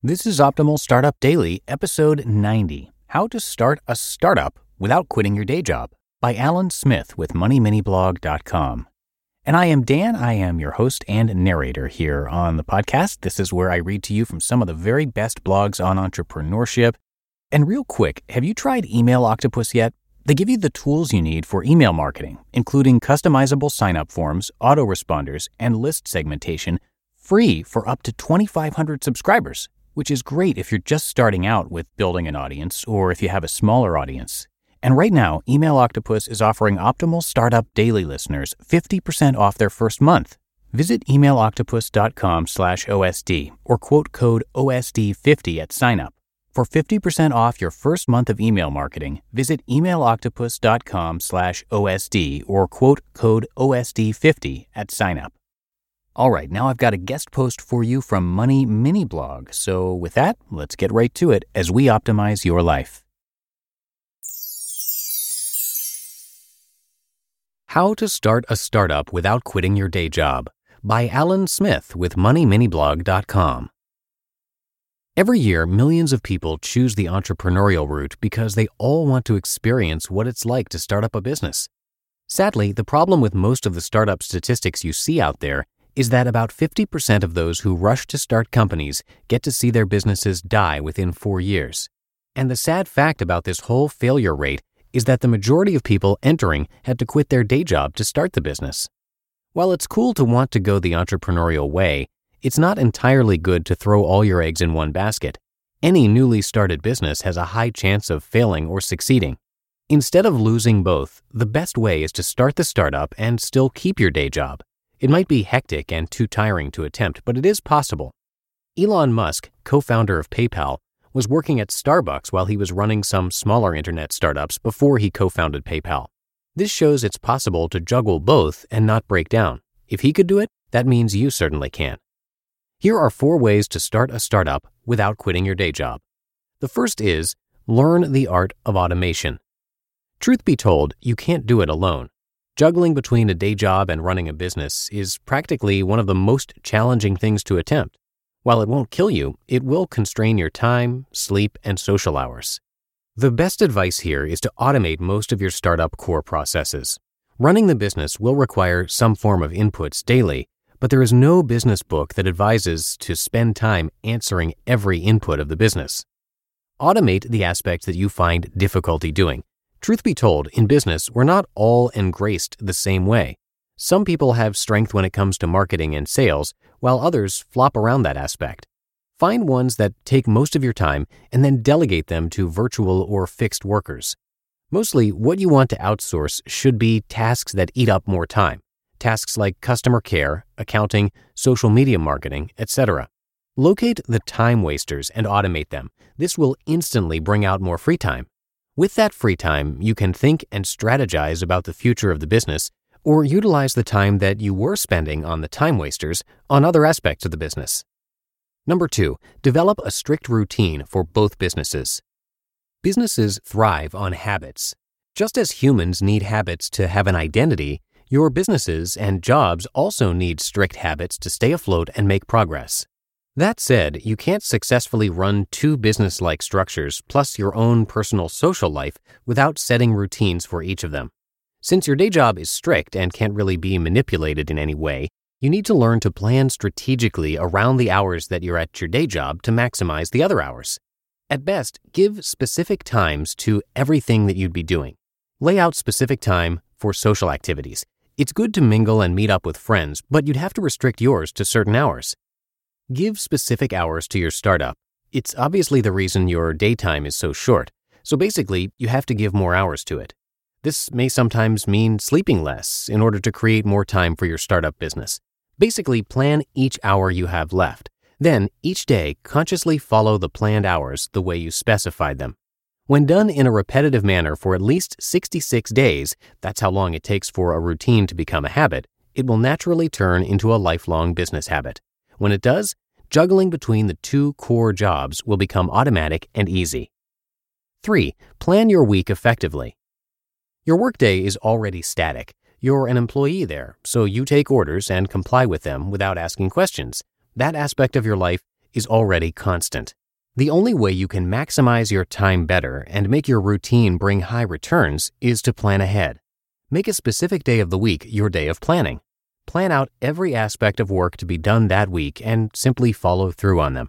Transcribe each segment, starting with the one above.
This is Optimal Startup Daily, episode 90 How to Start a Startup Without Quitting Your Day Job by Allan Smith with MoneyMiniBlog.com. And I am Dan. I am your host and narrator here on the podcast. This is where I read to you from some of the very best blogs on entrepreneurship. And real quick, have you tried Email Octopus yet? They give you the tools you need for email marketing, including customizable sign up forms, autoresponders, and list segmentation, free for up to 2,500 subscribers which is great if you're just starting out with building an audience or if you have a smaller audience. And right now, Email Octopus is offering Optimal Startup Daily listeners 50% off their first month. Visit emailoctopus.com slash OSD or quote code OSD50 at signup. For 50% off your first month of email marketing, visit emailoctopus.com slash OSD or quote code OSD50 at signup. All right, now I've got a guest post for you from Money Mini Blog. So, with that, let's get right to it as we optimize your life. How to Start a Startup Without Quitting Your Day Job by Allan Smith with MoneyMiniBlog.com. Every year, millions of people choose the entrepreneurial route because they all want to experience what it's like to start up a business. Sadly, the problem with most of the startup statistics you see out there is that about 50% of those who rush to start companies get to see their businesses die within four years. And the sad fact about this whole failure rate is that the majority of people entering had to quit their day job to start the business. While it's cool to want to go the entrepreneurial way, it's not entirely good to throw all your eggs in one basket. Any newly started business has a high chance of failing or succeeding. Instead of losing both, the best way is to start the startup and still keep your day job. It might be hectic and too tiring to attempt, but it is possible. Elon Musk, co founder of PayPal, was working at Starbucks while he was running some smaller internet startups before he co founded PayPal. This shows it's possible to juggle both and not break down. If he could do it, that means you certainly can. Here are four ways to start a startup without quitting your day job. The first is learn the art of automation. Truth be told, you can't do it alone. Juggling between a day job and running a business is practically one of the most challenging things to attempt. While it won't kill you, it will constrain your time, sleep, and social hours. The best advice here is to automate most of your startup core processes. Running the business will require some form of inputs daily, but there is no business book that advises to spend time answering every input of the business. Automate the aspects that you find difficulty doing Truth be told, in business, we're not all engraced the same way. Some people have strength when it comes to marketing and sales, while others flop around that aspect. Find ones that take most of your time and then delegate them to virtual or fixed workers. Mostly, what you want to outsource should be tasks that eat up more time. Tasks like customer care, accounting, social media marketing, etc. Locate the time wasters and automate them. This will instantly bring out more free time. With that free time, you can think and strategize about the future of the business or utilize the time that you were spending on the time wasters on other aspects of the business. Number two, develop a strict routine for both businesses. Businesses thrive on habits. Just as humans need habits to have an identity, your businesses and jobs also need strict habits to stay afloat and make progress. That said, you can't successfully run two business like structures plus your own personal social life without setting routines for each of them. Since your day job is strict and can't really be manipulated in any way, you need to learn to plan strategically around the hours that you're at your day job to maximize the other hours. At best, give specific times to everything that you'd be doing. Lay out specific time for social activities. It's good to mingle and meet up with friends, but you'd have to restrict yours to certain hours. Give specific hours to your startup. It's obviously the reason your daytime is so short. So basically, you have to give more hours to it. This may sometimes mean sleeping less in order to create more time for your startup business. Basically, plan each hour you have left. Then, each day, consciously follow the planned hours the way you specified them. When done in a repetitive manner for at least 66 days, that's how long it takes for a routine to become a habit, it will naturally turn into a lifelong business habit. When it does, juggling between the two core jobs will become automatic and easy. 3. Plan your week effectively. Your workday is already static. You're an employee there, so you take orders and comply with them without asking questions. That aspect of your life is already constant. The only way you can maximize your time better and make your routine bring high returns is to plan ahead. Make a specific day of the week your day of planning. Plan out every aspect of work to be done that week and simply follow through on them.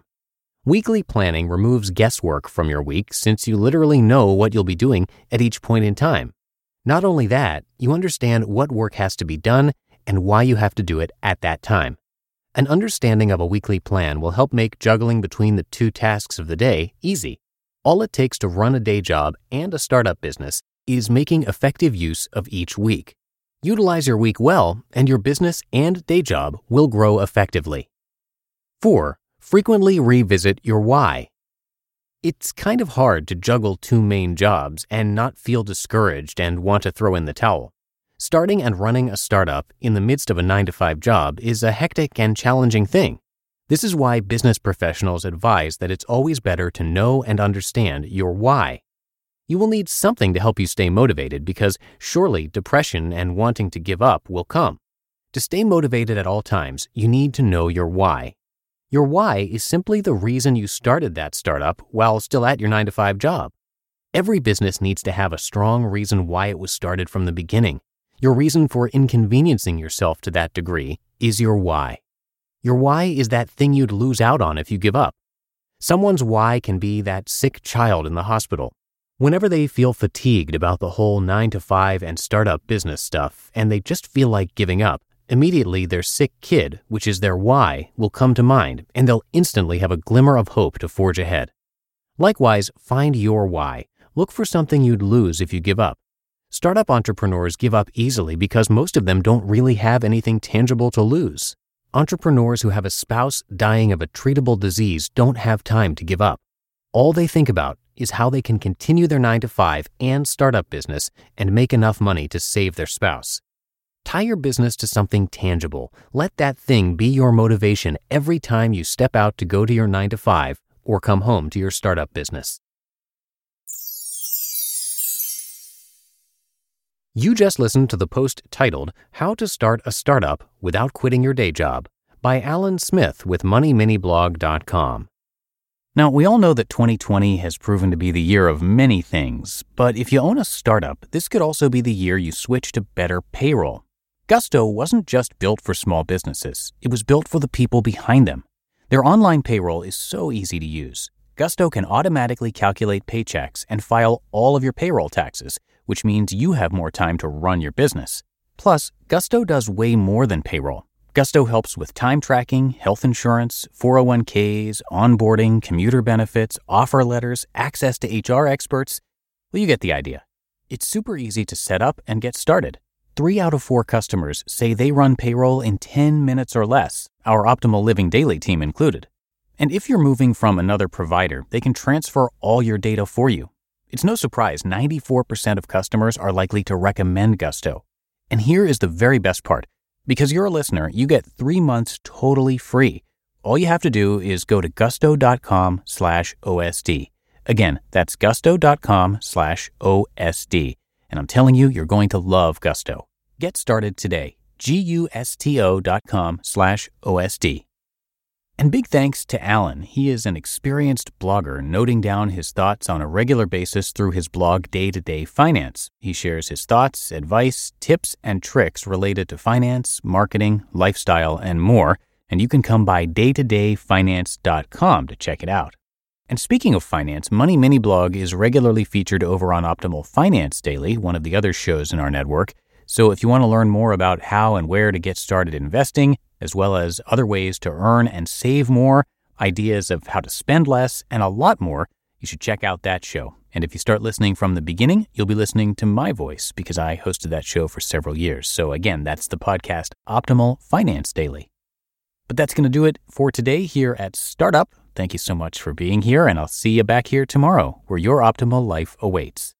Weekly planning removes guesswork from your week since you literally know what you'll be doing at each point in time. Not only that, you understand what work has to be done and why you have to do it at that time. An understanding of a weekly plan will help make juggling between the two tasks of the day easy. All it takes to run a day job and a startup business is making effective use of each week. Utilize your week well, and your business and day job will grow effectively. 4. Frequently revisit your why. It's kind of hard to juggle two main jobs and not feel discouraged and want to throw in the towel. Starting and running a startup in the midst of a 9 to 5 job is a hectic and challenging thing. This is why business professionals advise that it's always better to know and understand your why. You will need something to help you stay motivated because surely depression and wanting to give up will come. To stay motivated at all times, you need to know your why. Your why is simply the reason you started that startup while still at your 9 to 5 job. Every business needs to have a strong reason why it was started from the beginning. Your reason for inconveniencing yourself to that degree is your why. Your why is that thing you'd lose out on if you give up. Someone's why can be that sick child in the hospital. Whenever they feel fatigued about the whole 9 to 5 and startup business stuff and they just feel like giving up, immediately their sick kid, which is their why, will come to mind and they'll instantly have a glimmer of hope to forge ahead. Likewise, find your why. Look for something you'd lose if you give up. Startup entrepreneurs give up easily because most of them don't really have anything tangible to lose. Entrepreneurs who have a spouse dying of a treatable disease don't have time to give up. All they think about is how they can continue their 9 to 5 and startup business and make enough money to save their spouse. Tie your business to something tangible. Let that thing be your motivation every time you step out to go to your 9 to 5 or come home to your startup business. You just listened to the post titled How to Start a Startup Without Quitting Your Day Job by Allan Smith with MoneyMiniBlog.com. Now, we all know that 2020 has proven to be the year of many things, but if you own a startup, this could also be the year you switch to better payroll. Gusto wasn't just built for small businesses, it was built for the people behind them. Their online payroll is so easy to use. Gusto can automatically calculate paychecks and file all of your payroll taxes which means you have more time to run your business. Plus, Gusto does way more than payroll. Gusto helps with time tracking, health insurance, 401ks, onboarding, commuter benefits, offer letters, access to HR experts. Well, you get the idea. It's super easy to set up and get started. Three out of four customers say they run payroll in 10 minutes or less, our Optimal Living Daily team included. And if you're moving from another provider, they can transfer all your data for you it's no surprise 94% of customers are likely to recommend Gusto. And here is the very best part. Because you're a listener, you get three months totally free. All you have to do is go to gusto.com slash OSD. Again, that's gusto.com slash OSD. And I'm telling you, you're going to love Gusto. Get started today. G-U-S-T-O dot com slash OSD. And big thanks to Allan. He is an experienced blogger, noting down his thoughts on a regular basis through his blog Day to Day Finance. He shares his thoughts, advice, tips, and tricks related to finance, marketing, lifestyle, and more. And you can come by daytodayfinance.com to check it out. And speaking of finance, Money Mini Blog is regularly featured over on Optimal Finance Daily, one of the other shows in our network. So if you want to learn more about how and where to get started investing, as well as other ways to earn and save more, ideas of how to spend less, and a lot more, you should check out that show. And if you start listening from the beginning, you'll be listening to my voice because I hosted that show for several years. So again, that's the podcast Optimal Finance Daily. But that's going to do it for today here at Startup. Thank you so much for being here, and I'll see you back here tomorrow where your optimal life awaits.